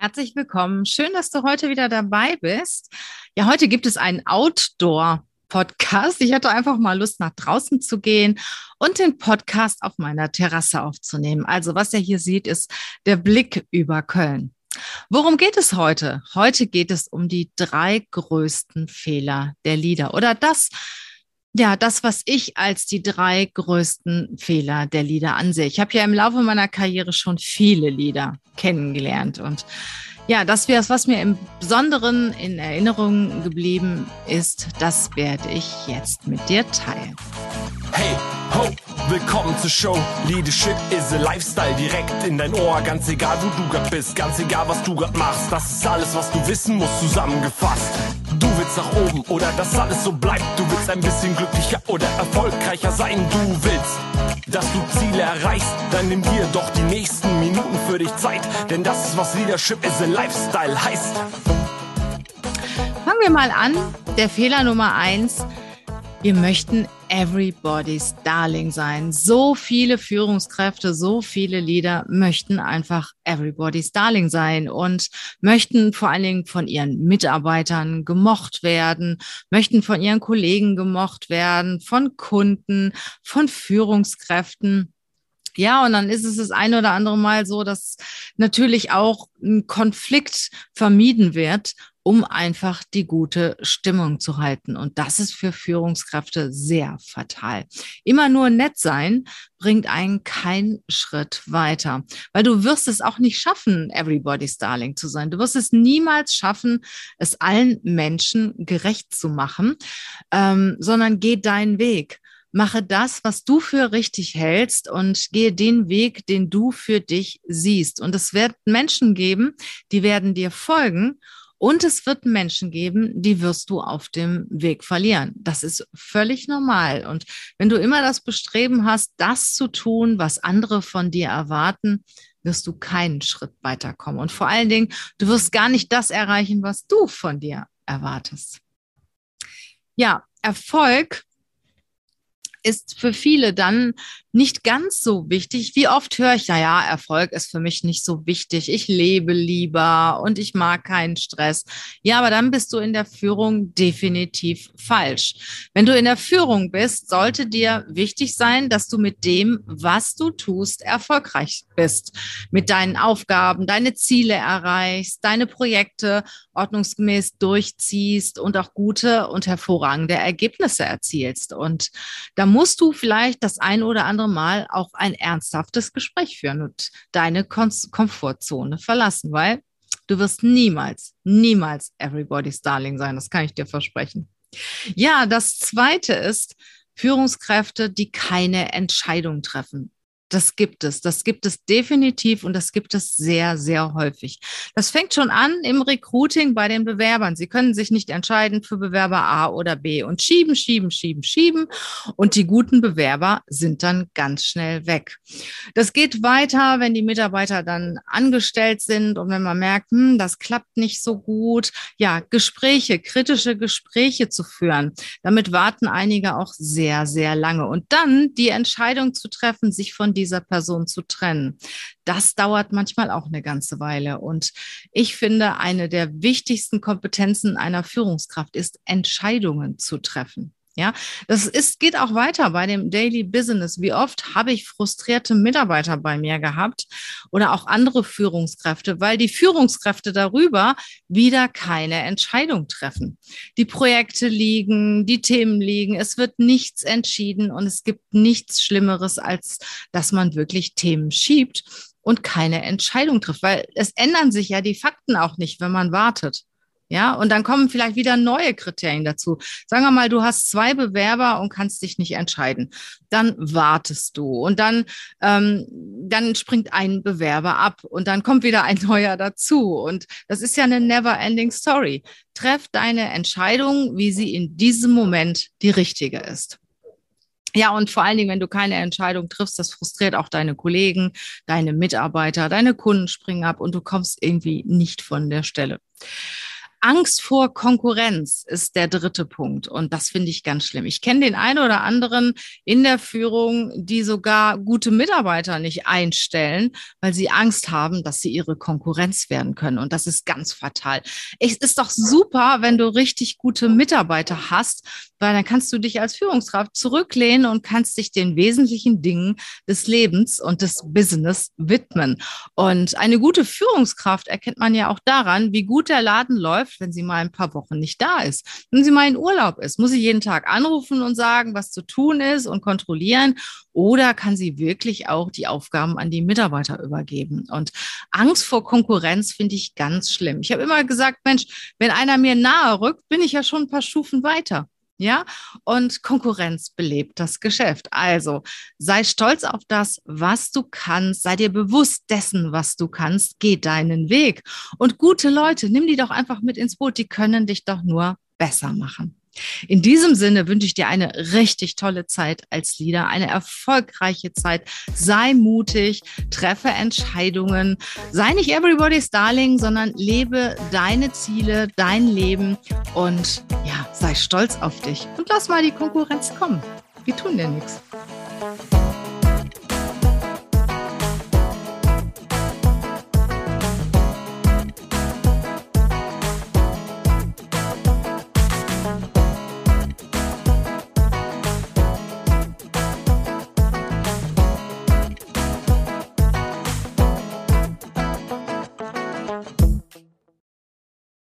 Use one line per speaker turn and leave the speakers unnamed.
Herzlich willkommen. Schön, dass du heute wieder dabei bist. Ja, heute gibt es einen Outdoor Podcast. Ich hatte einfach mal Lust, nach draußen zu gehen und den Podcast auf meiner Terrasse aufzunehmen. Also, was ihr hier sieht, ist der Blick über Köln. Worum geht es heute? Heute geht es um die drei größten Fehler der Lieder oder das, ja, das, was ich als die drei größten Fehler der Lieder ansehe. Ich habe ja im Laufe meiner Karriere schon viele Lieder kennengelernt und ja, das was mir im Besonderen in Erinnerung geblieben ist, das werde ich jetzt mit dir teilen.
Hey, ho, willkommen zur Show. Leadership is a Lifestyle direkt in dein Ohr. Ganz egal, wo du grad bist, ganz egal, was du grad machst. Das ist alles, was du wissen musst, zusammengefasst. Nach oben oder dass alles so bleibt. Du willst ein bisschen glücklicher oder erfolgreicher sein. Du willst, dass du Ziele erreichst. Dann nimm dir doch die nächsten Minuten für dich Zeit. Denn das ist, was Leadership is a Lifestyle heißt.
Fangen wir mal an. Der Fehler Nummer eins. Wir möchten everybody's darling sein. So viele Führungskräfte, so viele Leader möchten einfach everybody's darling sein und möchten vor allen Dingen von ihren Mitarbeitern gemocht werden, möchten von ihren Kollegen gemocht werden, von Kunden, von Führungskräften. Ja, und dann ist es das eine oder andere Mal so, dass natürlich auch ein Konflikt vermieden wird um einfach die gute Stimmung zu halten. Und das ist für Führungskräfte sehr fatal. Immer nur nett sein bringt einen keinen Schritt weiter, weil du wirst es auch nicht schaffen, everybody's darling zu sein. Du wirst es niemals schaffen, es allen Menschen gerecht zu machen, ähm, sondern geh deinen Weg mache das, was du für richtig hältst und gehe den Weg, den du für dich siehst. Und es wird Menschen geben, die werden dir folgen und es wird Menschen geben, die wirst du auf dem Weg verlieren. Das ist völlig normal. Und wenn du immer das Bestreben hast, das zu tun, was andere von dir erwarten, wirst du keinen Schritt weiterkommen. Und vor allen Dingen, du wirst gar nicht das erreichen, was du von dir erwartest. Ja, Erfolg ist für viele dann nicht ganz so wichtig. Wie oft höre ich, ja, ja, Erfolg ist für mich nicht so wichtig. Ich lebe lieber und ich mag keinen Stress. Ja, aber dann bist du in der Führung definitiv falsch. Wenn du in der Führung bist, sollte dir wichtig sein, dass du mit dem, was du tust, erfolgreich bist. Mit deinen Aufgaben, deine Ziele erreichst, deine Projekte ordnungsgemäß durchziehst und auch gute und hervorragende Ergebnisse erzielst. Und da musst du vielleicht das ein oder andere Mal auch ein ernsthaftes Gespräch führen und deine Kom Komfortzone verlassen, weil du wirst niemals, niemals everybody's darling sein. Das kann ich dir versprechen. Ja, das zweite ist, Führungskräfte, die keine Entscheidung treffen. Das gibt es. Das gibt es definitiv und das gibt es sehr, sehr häufig. Das fängt schon an im Recruiting bei den Bewerbern. Sie können sich nicht entscheiden für Bewerber A oder B und schieben, schieben, schieben, schieben. Und die guten Bewerber sind dann ganz schnell weg. Das geht weiter, wenn die Mitarbeiter dann angestellt sind und wenn man merkt, hm, das klappt nicht so gut. Ja, Gespräche, kritische Gespräche zu führen. Damit warten einige auch sehr, sehr lange. Und dann die Entscheidung zu treffen, sich von dieser Person zu trennen. Das dauert manchmal auch eine ganze Weile. Und ich finde, eine der wichtigsten Kompetenzen einer Führungskraft ist, Entscheidungen zu treffen. Ja, das ist, geht auch weiter bei dem Daily Business. Wie oft habe ich frustrierte Mitarbeiter bei mir gehabt oder auch andere Führungskräfte, weil die Führungskräfte darüber wieder keine Entscheidung treffen. Die Projekte liegen, die Themen liegen, es wird nichts entschieden und es gibt nichts Schlimmeres, als dass man wirklich Themen schiebt und keine Entscheidung trifft, weil es ändern sich ja die Fakten auch nicht, wenn man wartet. Ja, und dann kommen vielleicht wieder neue Kriterien dazu. Sagen wir mal, du hast zwei Bewerber und kannst dich nicht entscheiden. Dann wartest du und dann, ähm, dann springt ein Bewerber ab und dann kommt wieder ein neuer dazu. Und das ist ja eine never-ending Story. Treff deine Entscheidung, wie sie in diesem Moment die richtige ist. Ja, und vor allen Dingen, wenn du keine Entscheidung triffst, das frustriert auch deine Kollegen, deine Mitarbeiter, deine Kunden springen ab und du kommst irgendwie nicht von der Stelle. Angst vor Konkurrenz ist der dritte Punkt. Und das finde ich ganz schlimm. Ich kenne den einen oder anderen in der Führung, die sogar gute Mitarbeiter nicht einstellen, weil sie Angst haben, dass sie ihre Konkurrenz werden können. Und das ist ganz fatal. Es ist doch super, wenn du richtig gute Mitarbeiter hast, weil dann kannst du dich als Führungskraft zurücklehnen und kannst dich den wesentlichen Dingen des Lebens und des Business widmen. Und eine gute Führungskraft erkennt man ja auch daran, wie gut der Laden läuft, wenn sie mal ein paar Wochen nicht da ist. Wenn sie mal in Urlaub ist, muss sie jeden Tag anrufen und sagen, was zu tun ist und kontrollieren. Oder kann sie wirklich auch die Aufgaben an die Mitarbeiter übergeben? Und Angst vor Konkurrenz finde ich ganz schlimm. Ich habe immer gesagt, Mensch, wenn einer mir nahe rückt, bin ich ja schon ein paar Stufen weiter. Ja, und Konkurrenz belebt das Geschäft. Also sei stolz auf das, was du kannst. Sei dir bewusst dessen, was du kannst. Geh deinen Weg. Und gute Leute, nimm die doch einfach mit ins Boot. Die können dich doch nur besser machen. In diesem Sinne wünsche ich dir eine richtig tolle Zeit als Leader, eine erfolgreiche Zeit. Sei mutig, treffe Entscheidungen, sei nicht everybody's darling, sondern lebe deine Ziele, dein Leben und sei stolz auf dich und lass mal die Konkurrenz kommen. Wir tun dir nichts.